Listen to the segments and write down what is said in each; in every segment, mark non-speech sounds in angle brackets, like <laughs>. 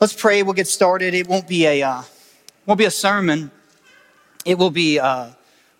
Let's pray. We'll get started. It won't be a uh, won't be a sermon. It will be uh,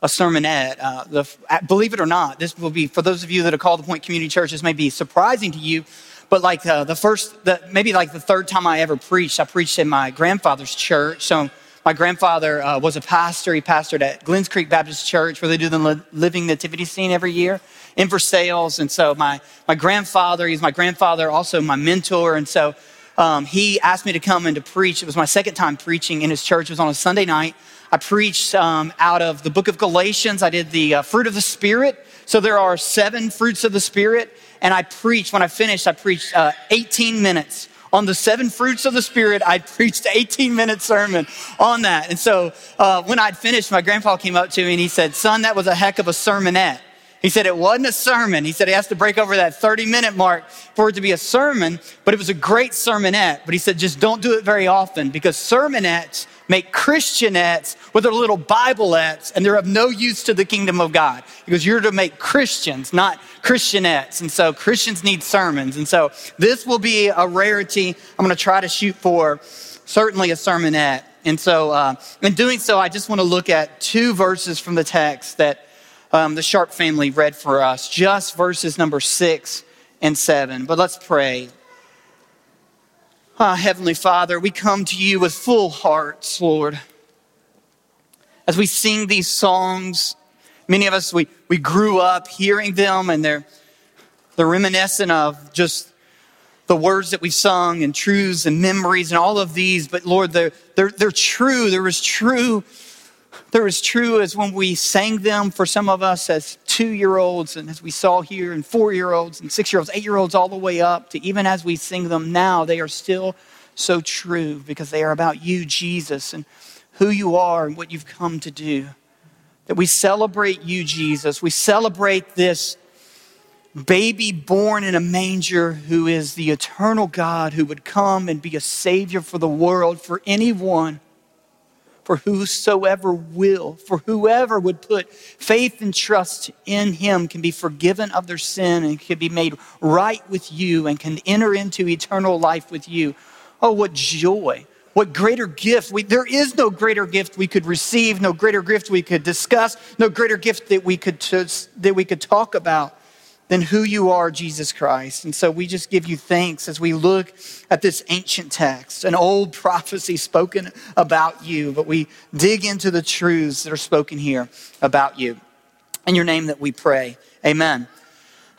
a sermonette. Uh, the, believe it or not, this will be for those of you that are called the Point Community Church. This may be surprising to you, but like uh, the first, the, maybe like the third time I ever preached, I preached in my grandfather's church. So my grandfather uh, was a pastor. He pastored at Glens Creek Baptist Church, where they do the living nativity scene every year in Versailles. And so my my grandfather, he's my grandfather, also my mentor, and so um, he asked me to come and to preach. It was my second time preaching in his church. It was on a Sunday night. I preached um, out of the book of Galatians. I did the uh, fruit of the Spirit. So there are seven fruits of the Spirit. And I preached, when I finished, I preached uh, 18 minutes on the seven fruits of the Spirit. I <laughs> preached an 18 minute sermon on that. And so uh, when I'd finished, my grandpa came up to me and he said, Son, that was a heck of a sermonette. He said it wasn't a sermon. He said he has to break over that 30 minute mark for it to be a sermon, but it was a great sermonette. But he said just don't do it very often because sermonettes make Christianettes with their little Bibleettes and they're of no use to the kingdom of God. Because you're to make Christians, not Christianettes. And so Christians need sermons. And so this will be a rarity. I'm going to try to shoot for certainly a sermonette. And so, uh, in doing so, I just want to look at two verses from the text that um, the Sharp family read for us, just verses number six and seven. But let's pray. Ah, Heavenly Father, we come to you with full hearts, Lord. As we sing these songs, many of us, we, we grew up hearing them and they're, they're reminiscent of just the words that we've sung and truths and memories and all of these. But Lord, they're, they're, they're true. There is true they're as true as when we sang them for some of us as two year olds, and as we saw here, and four year olds, and six year olds, eight year olds, all the way up to even as we sing them now, they are still so true because they are about you, Jesus, and who you are and what you've come to do. That we celebrate you, Jesus. We celebrate this baby born in a manger who is the eternal God who would come and be a savior for the world, for anyone for whosoever will, for whoever would put faith and trust in him can be forgiven of their sin and can be made right with you and can enter into eternal life with you. Oh, what joy. What greater gift. We, there is no greater gift we could receive, no greater gift we could discuss, no greater gift that we could, that we could talk about than who you are, Jesus Christ. And so we just give you thanks as we look at this ancient text, an old <laughs> prophecy spoken about you, but we dig into the truths that are spoken here about you. In your name that we pray. Amen.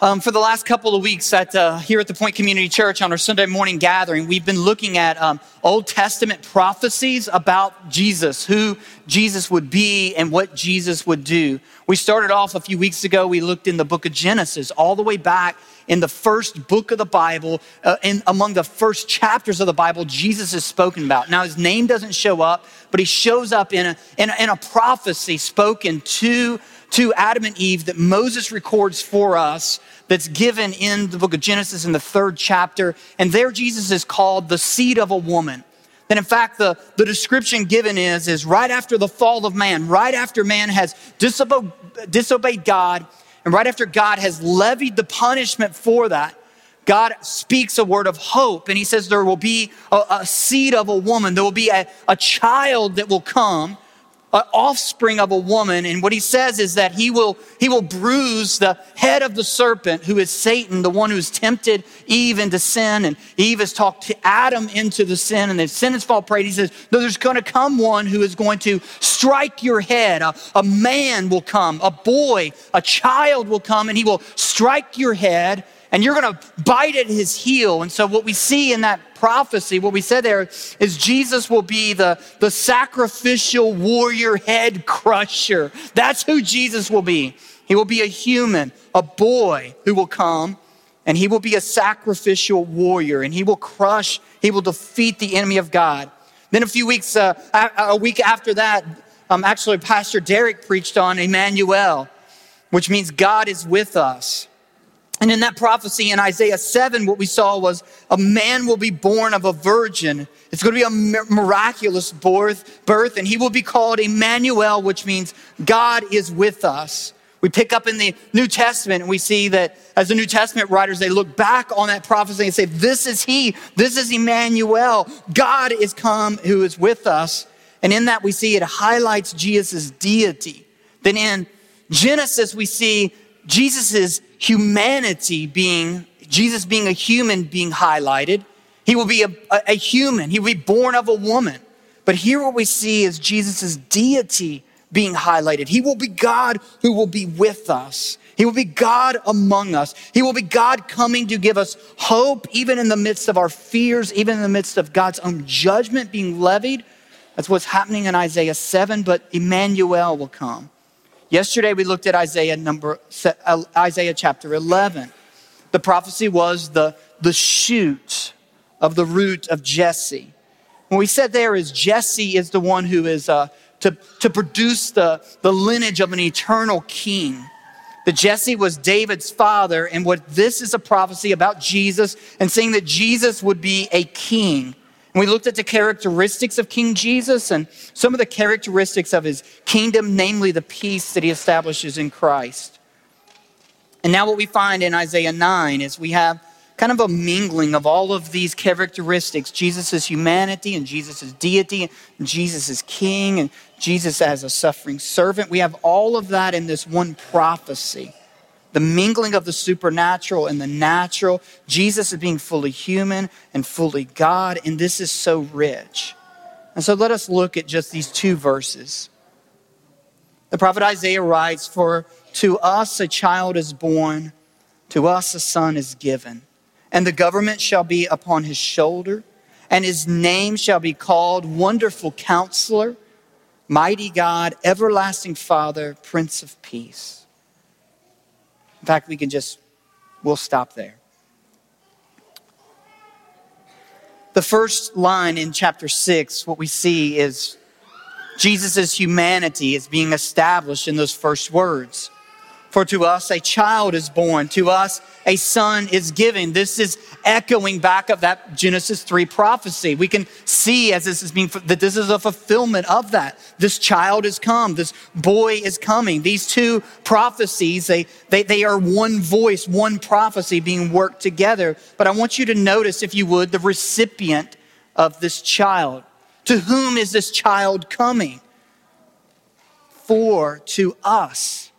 Um, for the last couple of weeks at, uh, here at the Point Community Church on our Sunday morning gathering, we've been looking at um, Old Testament prophecies about Jesus, who Jesus would be and what Jesus would do. We started off a few weeks ago, we looked in the book of Genesis, all the way back in the first book of the Bible, uh, in, among the first chapters of the Bible, Jesus is spoken about. Now, his name doesn't show up, but he shows up in a, in a, in a prophecy spoken to to Adam and Eve that Moses records for us that's given in the book of Genesis in the third chapter. And there Jesus is called the seed of a woman. Then in fact, the, the description given is, is right after the fall of man, right after man has disobeyed, disobeyed God, and right after God has levied the punishment for that, God speaks a word of hope and he says there will be a, a seed of a woman. There will be a, a child that will come offspring of a woman. And what he says is that he will, he will bruise the head of the serpent, who is Satan, the one who's tempted Eve into sin. And Eve has talked to Adam into the sin, and the sin has fall prey. He says, no, there's going to come one who is going to strike your head. A, a man will come, a boy, a child will come, and he will strike your head and you're going to bite at his heel. And so, what we see in that prophecy, what we said there is Jesus will be the, the sacrificial warrior head crusher. That's who Jesus will be. He will be a human, a boy who will come, and he will be a sacrificial warrior, and he will crush, he will defeat the enemy of God. Then, a few weeks, uh, a week after that, um, actually, Pastor Derek preached on Emmanuel, which means God is with us. And in that prophecy in Isaiah 7, what we saw was a man will be born of a virgin. It's going to be a miraculous birth, birth, and he will be called Emmanuel, which means God is with us. We pick up in the New Testament and we see that as the New Testament writers, they look back on that prophecy and say, This is He, this is Emmanuel. God is come who is with us. And in that, we see it highlights Jesus' deity. Then in Genesis, we see Jesus' humanity being, Jesus being a human being highlighted. He will be a, a, human, he will be born of a woman. But here, what we see is Jesus' deity being highlighted. He will be God who will be with us. He will be God among us. He will be God coming to give us hope, even in the midst of our fears, even in the midst of God's own judgment being levied. That's what's happening in Isaiah 7, but Emmanuel will come. Yesterday we looked at Isaiah number uh, Isaiah chapter 11. The prophecy was the, the shoot of the root of Jesse. What we said there is Jesse is the one who is uh, to, to produce the, the lineage of an eternal king. That Jesse was David's father, and what this is a prophecy about Jesus and saying that Jesus would be a king. And we looked at the characteristics of King Jesus and some of the characteristics of his kingdom, namely the peace that he establishes in Christ. And now, what we find in Isaiah 9 is we have kind of a mingling of all of these characteristics Jesus' humanity and Jesus' deity, and Jesus as king, and Jesus as a suffering servant. We have all of that in this one prophecy. The mingling of the supernatural and the natural. Jesus is being fully human and fully God, and this is so rich. And so let us look at just these two verses. The prophet Isaiah writes, For to us a child is born, to us a son is given and the government shall be upon his shoulder, and his name shall be called Wonderful Counselor, Mighty God, Everlasting Father, Prince of Peace. In fact, we can just, we'll stop there. The first line in chapter 6, what we see is Jesus' humanity is being established in those first words. For to us a child is born, to us a son is given. This is echoing back of that Genesis 3 prophecy. We can see as this is being, that this is a fulfillment of that. This child is come, this boy is coming. These two prophecies, they, they, they are one voice, one prophecy being worked together. But I want you to notice, if you would, the recipient of this child. To whom is this child coming? For to us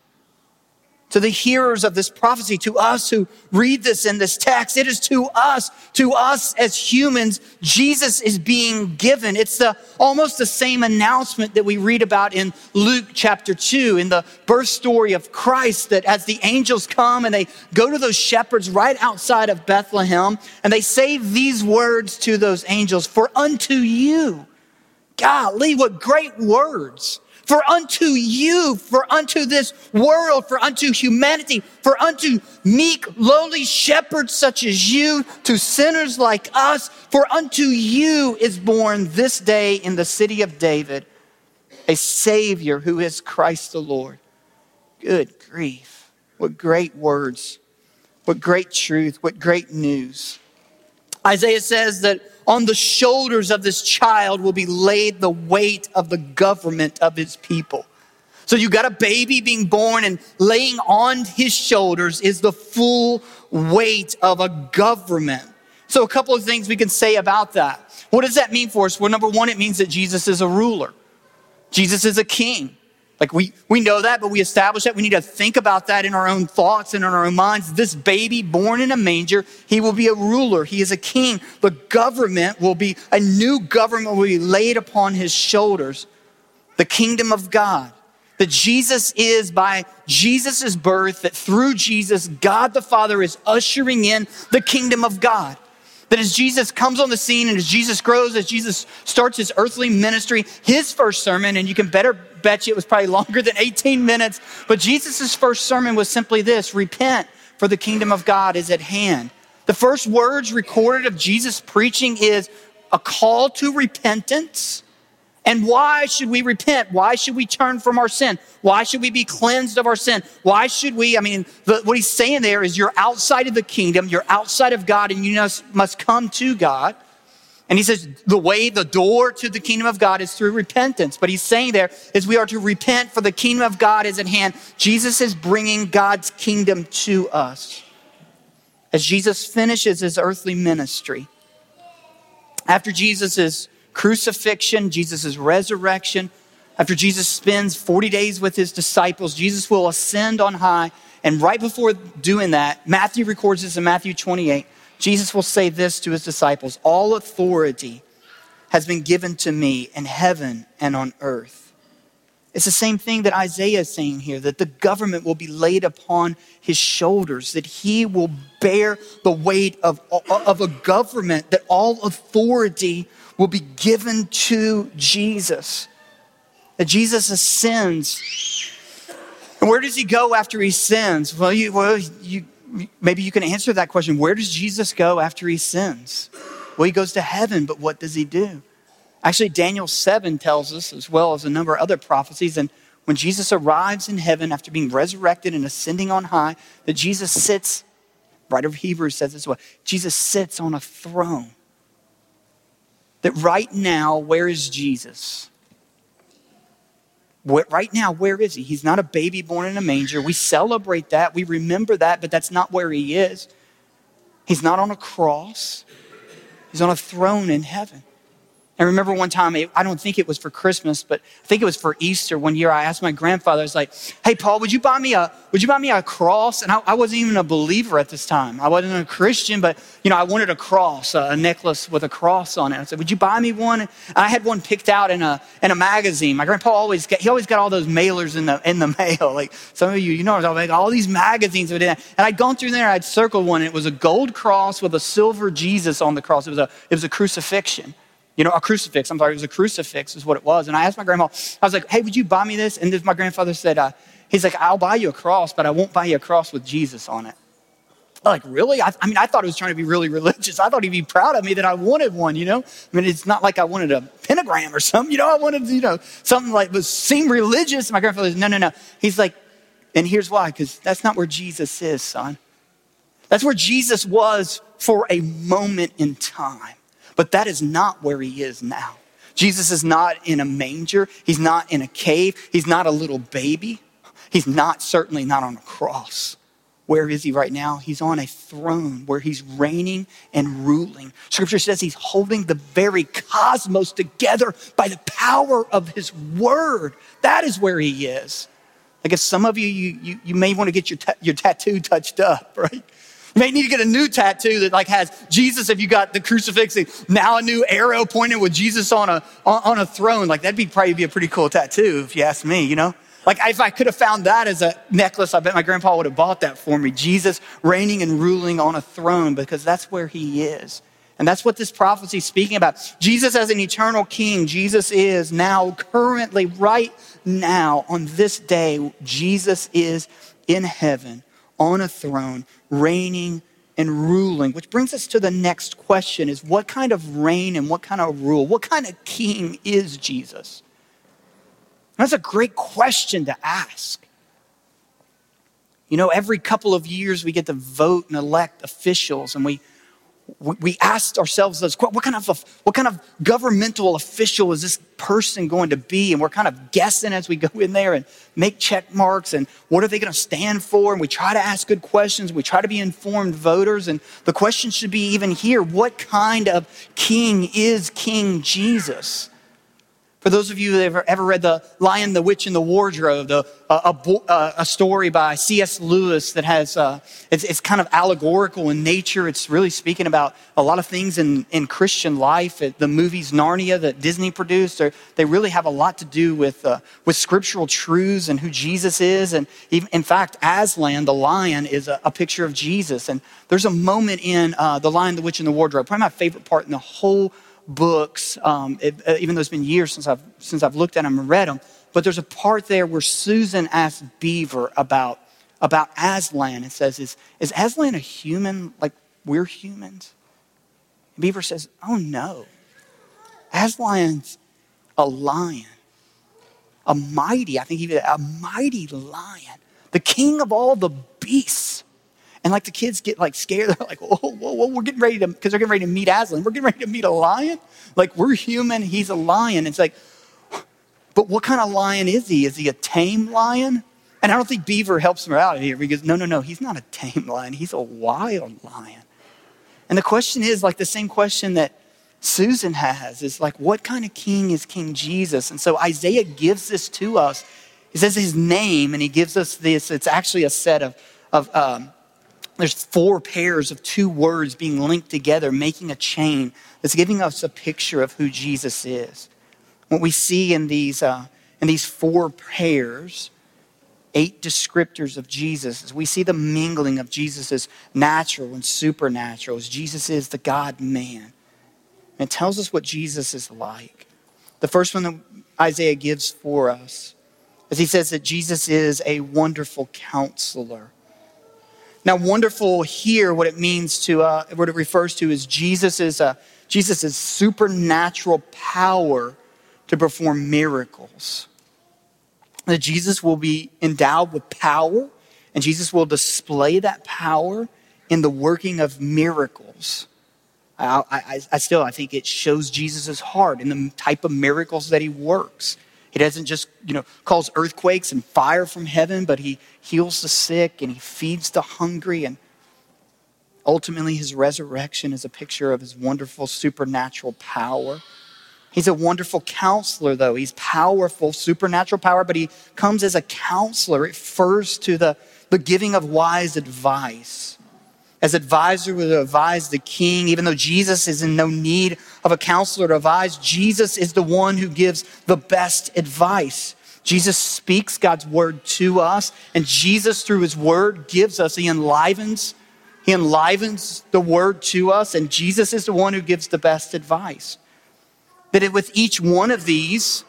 to the hearers of this prophecy, to us who read this in this text. It is to us, to us as humans, Jesus is being given. It's the, almost the same announcement that we read about in Luke chapter 2 in the birth story of Christ that as the angels come and they go to those shepherds right outside of Bethlehem and they say these words to those angels, for unto you, golly, what great words for unto you, for unto this world, for unto humanity, for unto meek, lowly shepherds such as you, to sinners like us, for unto you is born this day in the city of David a Savior who is Christ the Lord. Good grief. What great words. What great truth. What great news. Isaiah says that on the shoulders of this child will be laid the weight of the government of his people. So you got a baby being born and laying on his shoulders is the full weight of a government. So a couple of things we can say about that. What does that mean for us? Well, number one, it means that Jesus is a ruler. Jesus is a king. Like we, we know that, but we establish that. We need to think about that in our own thoughts and in our own minds. This baby born in a manger, he will be a ruler. He is a king. The government will be, a new government will be laid upon his shoulders. The kingdom of God. That Jesus is by Jesus' birth, that through Jesus, God the Father is ushering in the kingdom of God. That as Jesus comes on the scene and as Jesus grows, as Jesus starts his earthly ministry, his first sermon, and you can better bet you it was probably <laughs> longer than 18 minutes, but Jesus' first sermon was simply this repent, for the kingdom of God is at hand. The first words recorded of Jesus preaching is a call to repentance and why should we repent? Why should we turn from our sin? Why should we be cleansed of our sin? Why should we? I mean, the, what he's saying there is you're outside of the kingdom, you're outside of God, and you must, must come to God. And he says the way, the door to the kingdom of God is through repentance. But he's saying there is we are to repent for the kingdom of God is at hand. Jesus is bringing God's kingdom to us. As Jesus finishes his earthly ministry, after Jesus' crucifixion, Jesus' resurrection, after Jesus spends 40 days with his disciples, Jesus will ascend on high. And right before doing that, Matthew records this in Matthew 28. Jesus will say this to his disciples All authority has been given to me in heaven and on earth. It's the same thing that Isaiah is saying here that the government will be laid upon his shoulders, that he will bear the weight of, of a government, that all authority will be given to Jesus. That Jesus ascends. And where does he go after he sins? Well, you, well you, maybe you can answer that question. Where does Jesus go after he sins? Well, he goes to heaven, but what does he do? Actually, Daniel 7 tells us, as well as a number of other prophecies, and when Jesus arrives in heaven after being resurrected and ascending on high, that Jesus sits, writer of Hebrews says this way Jesus sits on a throne. That right now, where is Jesus? right now, where is he? He's not a baby born in a manger. We celebrate that, we remember that, but that's not where he is. He's not on a cross, he's on a throne in heaven. I remember one time, I don't think it was for Christmas, but I think it was for Easter. One year, I asked my grandfather, I was like, "Hey, Paul, would you buy me a would you buy me a cross?" And I, I wasn't even a believer at this time. I wasn't a Christian, but you know, I wanted a cross, a, necklace with a cross on it. I said, "Would you buy me one?" And I had one picked out in a in a magazine. My grandpa always got, he always got all those mailers in the in the <laughs> mail. Like some of you, you know, I was like all these magazines. And I'd gone through there, I'd circled one. And it was a gold cross with a silver Jesus on the cross. It was a it was a crucifixion. You know, a crucifix. I'm sorry, it was a crucifix, is what it was. And I asked my grandma, I was like, hey, would you buy me this? And my grandfather said, uh, he's like, I'll buy you a cross, but I won't buy you a cross with Jesus on it. I'm like, really? I, I, mean, I thought he was trying to be really religious. I thought he'd be proud of me that I wanted one, you know? I mean, it's not like I wanted a pentagram or something, you know? I wanted, you know, something like was seem religious. My grandfather said, no, no, no. He's like, and here's why, because that's not where Jesus is, son. That's where Jesus was for a moment in time. But that is not where he is now. Jesus is not in a manger. He's not in a cave. He's not a little baby. He's not, certainly not on a cross. Where is he right now? He's on a throne where he's reigning and ruling. Scripture says he's holding the very cosmos together by the power of his word. That is where he is. I guess some of you, you, you, you may want to get your, ta- your tattoo touched up, <laughs> right? You may need to get a new tattoo that like has Jesus if you got the crucifix, now a new arrow pointing with Jesus on a, on a throne. Like that'd be probably be a pretty cool tattoo if you ask me, you know? Like if I could have found that as a necklace, I bet my grandpa would have bought that for me. Jesus reigning and ruling on a throne because that's where he is. And that's what this prophecy is speaking about. Jesus as an eternal king, Jesus is now, currently, right now, on this day, Jesus is in heaven on a throne, reigning and ruling, which brings us to the next question is what kind of reign and what kind of rule, what kind of king is Jesus? That's a great question to ask. You know, every couple of years we get to vote and elect officials, and we we asked ourselves this what kind of what kind of governmental official is this person going to be? And we're kind of guessing as we go in there and make check marks and what are they going to stand for? And we try to ask good questions. We try to be informed voters. And the question should be even here what kind of king is king jesus for those of you that have ever read The Lion, the Witch, and the Wardrobe, the, uh, a, uh, a, story by C.S. Lewis that has, uh, it's, it's, kind of allegorical in nature. It's really speaking about a lot of things in, in Christian life. The movies Narnia that Disney produced, they really have a lot to do with, uh, with scriptural truths and who Jesus is. And even, in fact, Aslan, the lion, is a, a, picture of Jesus. And there's a moment in uh, The Lion, the Witch, and the Wardrobe, probably my favorite part in the whole books, um, it, uh, even though it's been years since I've, since I've looked at them and read them. But there's a part there where Susan asks Beaver about, about Aslan and says, is, is Aslan a human like we're humans? And Beaver says, Oh no. Aslan's a lion, a mighty, I think even a mighty lion, the king of all the beasts. And like the kids get like scared. <laughs> They're like, whoa, whoa, whoa, we're getting ready to, because they're getting ready to meet Aslan. We're getting ready to meet a lion. Like we're human, he's a lion. It's like, <sighs> but what kind of lion is he? Is he a tame lion? And I don't think Beaver helps him out here because no, no, no, he's not a tame lion. He's a wild lion. And the question is like the same question that Susan has is like, what kind of king is King Jesus? And so Isaiah gives this to us. He says his name and he gives us this. It's actually a set of, of um, there's four pairs of two words being linked together, making a chain that's giving us a picture of who Jesus is. What we see in these, uh, in these four pairs, eight descriptors of Jesus, is we see the mingling of Jesus' natural and supernatural, as Jesus is the God man. And it tells us what Jesus is like. The first one that Isaiah gives for us is he says that Jesus is a wonderful counselor. Now, wonderful here, what it means to, uh, what it refers to is Jesus is a, Jesus' supernatural power to perform miracles. That Jesus will be endowed with power, and Jesus will display that power in the working of miracles. I, I, I still, I think it shows Jesus' heart in the type of miracles that he works. He doesn't just, you know, cause earthquakes and fire from heaven, but he heals the sick and he feeds the hungry. And ultimately, his resurrection is a picture of his wonderful supernatural power. He's a wonderful counselor, though. He's powerful, supernatural power, but he comes as a counselor. It refers to the, the giving of wise advice. As advisor would advise the king, even though Jesus is in no need of a counselor to advise, Jesus is the one who gives the best advice. Jesus speaks God's word to us, and Jesus, through his word, gives us, he enlivens, he enlivens the word to us, and Jesus is the one who gives the best advice that with each one of these,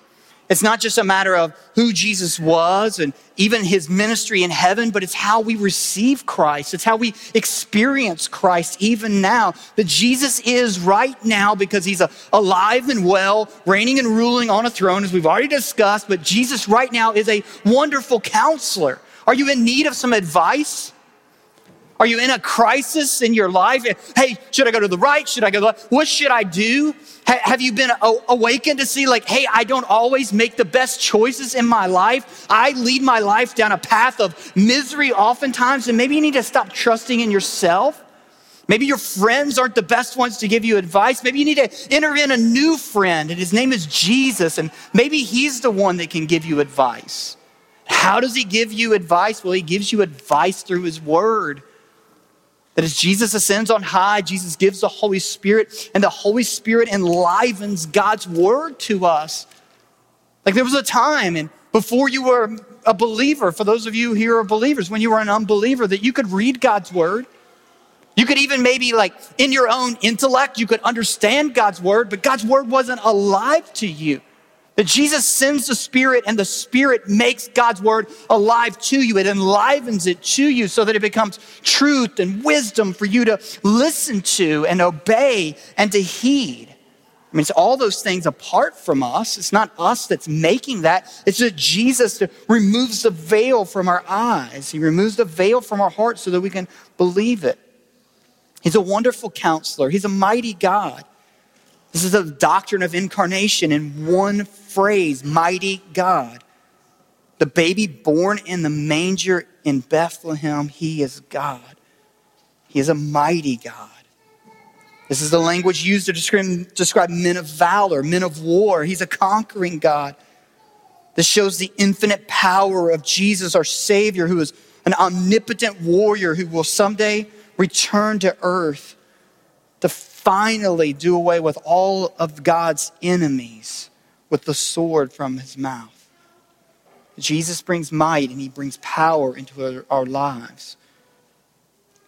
it's not just a matter of who Jesus was and even his ministry in heaven, but it's how we receive Christ. It's how we experience Christ even now. That Jesus is right now because he's alive and well, reigning and ruling on a throne, as we've already discussed. But Jesus right now is a wonderful counselor. Are you in need of some advice? Are you in a crisis in your life? Hey, should I go to the right? Should I go to the left? What should I do? Have you been awakened to see, like, hey, I don't always make the best choices in my life? I lead my life down a path of misery oftentimes, and maybe you need to stop trusting in yourself. Maybe your friends aren't the best ones to give you advice. Maybe you need to enter in a new friend, and his name is Jesus, and maybe he's the one that can give you advice. How does he give you advice? Well, he gives you advice through his word. That as Jesus ascends on high, Jesus gives the Holy Spirit, and the Holy Spirit enlivens God's word to us. Like there was a time, and before you were a believer, for those of you here are believers, when you were an unbeliever, that you could read God's word. You could even maybe, like, in your own intellect, you could understand God's word, but God's word wasn't alive to you. That Jesus sends the Spirit and the Spirit makes God's word alive to you. It enlivens it to you so that it becomes truth and wisdom for you to listen to and obey and to heed. I mean, it's all those things apart from us. It's not us that's making that. It's that Jesus removes the veil from our eyes. He removes the veil from our hearts so that we can believe it. He's a wonderful counselor. He's a mighty God. This is the doctrine of incarnation in one phrase mighty God. The baby born in the manger in Bethlehem, he is God. He is a mighty God. This is the language used to describe, describe men of valor, men of war. He's a conquering God. This shows the infinite power of Jesus, our Savior, who is an omnipotent warrior who will someday return to earth to finally do away with all of God's enemies with the sword from his mouth. Jesus brings might and he brings power into our lives.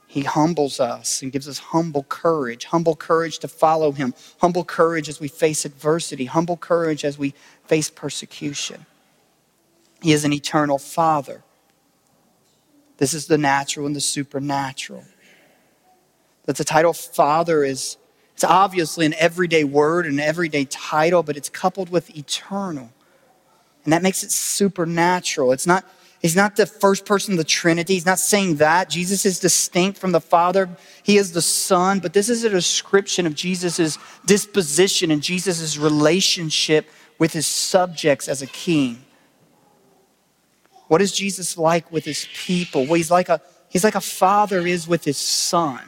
He humbles us and gives us humble courage, humble courage to follow him, humble courage as we face adversity, humble courage as we face persecution. He is an eternal Father. This is the natural and the supernatural. That the title Father is it's obviously an everyday word, an everyday title, but it's coupled with eternal. And that makes it supernatural. It's not, He's not the first person of the Trinity. He's not saying that. Jesus is distinct from the Father. He is the Son, but this is a description of Jesus' disposition and Jesus' relationship with his subjects as a king. What is Jesus like with his people? Well, he's like a, he's like a father is with his son.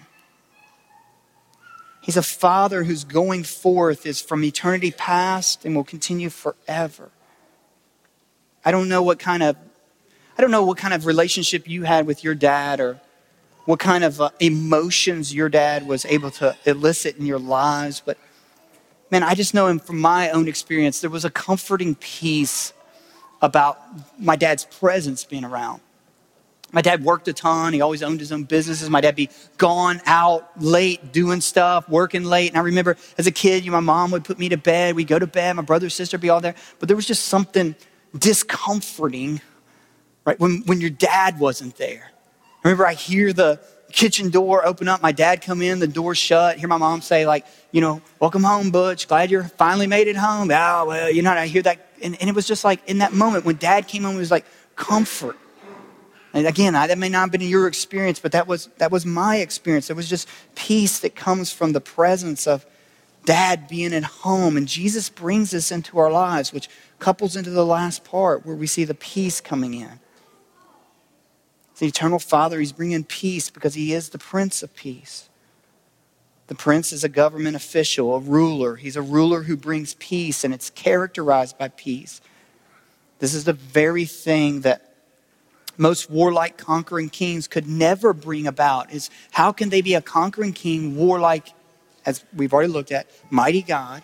He's a father whose going forth is from eternity past and will continue forever. I don't know what kind of I don't know what kind of relationship you had with your dad or what kind of uh, emotions your dad was able to elicit in your lives, but man, I just know him from my own experience. There was a comforting peace about my dad's presence being around. My dad worked a ton. He always owned his own businesses. My dad be gone out late doing stuff, working late. And I remember as a kid, you know, my mom would put me to bed. We'd go to bed. My brother, sister be all there. But there was just something discomforting, right, when, when your dad wasn't there. I remember I hear the kitchen door open up, my dad come in, the door shut, hear my mom say, like, you know, welcome home, Butch. Glad you're finally made it home. Oh, well, you know, I hear that. And, and it was just like in that moment when dad came home, it was like comfort. And again, that may not have been your experience, but that was, that was my experience. It was just peace that comes from the presence of dad being at home. And Jesus brings this into our lives, which couples into the last part where we see the peace coming in. The eternal Father, He's bringing peace because He is the Prince of Peace. The prince is a government official, a ruler. He's a ruler who brings peace, and it's characterized by peace. This is the very thing that most warlike conquering kings could never bring about is how can they be a conquering king warlike as we've already looked at mighty god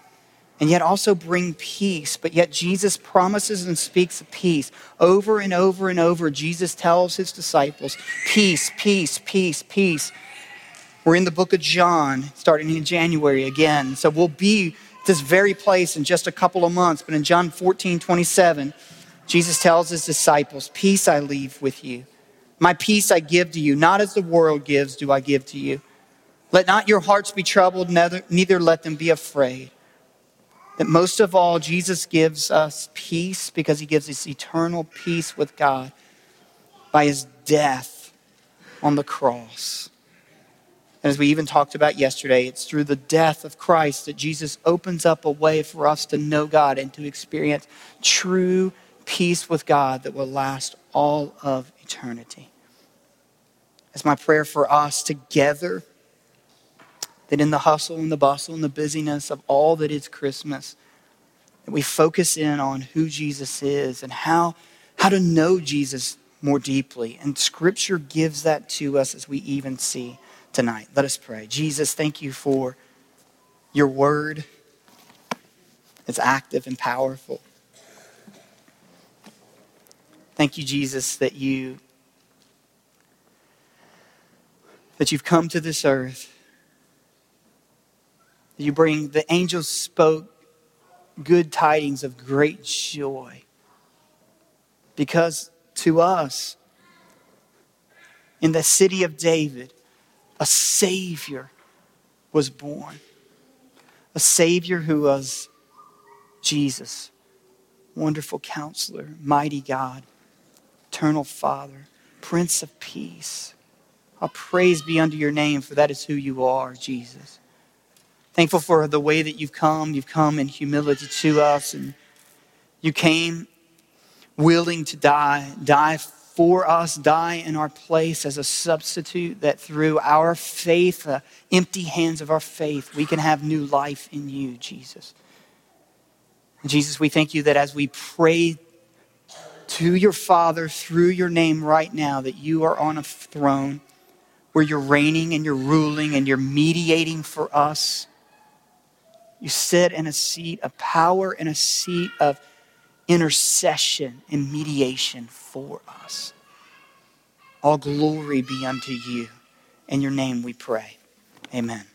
and yet also bring peace. But yet Jesus promises and speaks of peace. Over and over and over, Jesus tells his disciples, Peace, peace, peace, peace. We're in the book of John, starting in January again. So we'll be this very place in just a couple of months. But in John 14, 27, Jesus tells his disciples, Peace I leave with you. My peace I give to you. Not as the world gives, do I give to you. Let not your hearts be troubled, neither, neither let them be afraid that most of all, Jesus gives us peace because he gives us eternal peace with God by his death on the cross. And as we even talked about yesterday, it's through the death of Christ that Jesus opens up a way for us to know God and to experience true peace with God that will last all of eternity. As my prayer for us together that in the hustle and the bustle and the busyness of all that is Christmas, that we focus in on who Jesus is and how, how to know Jesus more deeply. And Scripture gives that to us as we even see tonight. Let us pray. Jesus, thank you for your word. It's active and powerful. Thank you, Jesus, that you that you've come to this earth you bring, the angels spoke good tidings of great joy. Because to us, in the city of David, a Savior was born. A Savior who was Jesus, wonderful counselor, mighty God, eternal Father, Prince of Peace. All praise be unto your name, for that is who you are, Jesus. Thankful for the way that you've come. You've come in humility to us, and you came willing to die, die for us, die in our place as a substitute, that through our faith, the empty hands of our faith, we can have new life in you, Jesus. Jesus, we thank you that as we pray to your Father through your name right now, that you are on a throne where you're reigning and you're ruling and you're mediating for us. You sit in a seat of power and a seat of intercession and mediation for us. All glory be unto you. In your name we pray. Amen.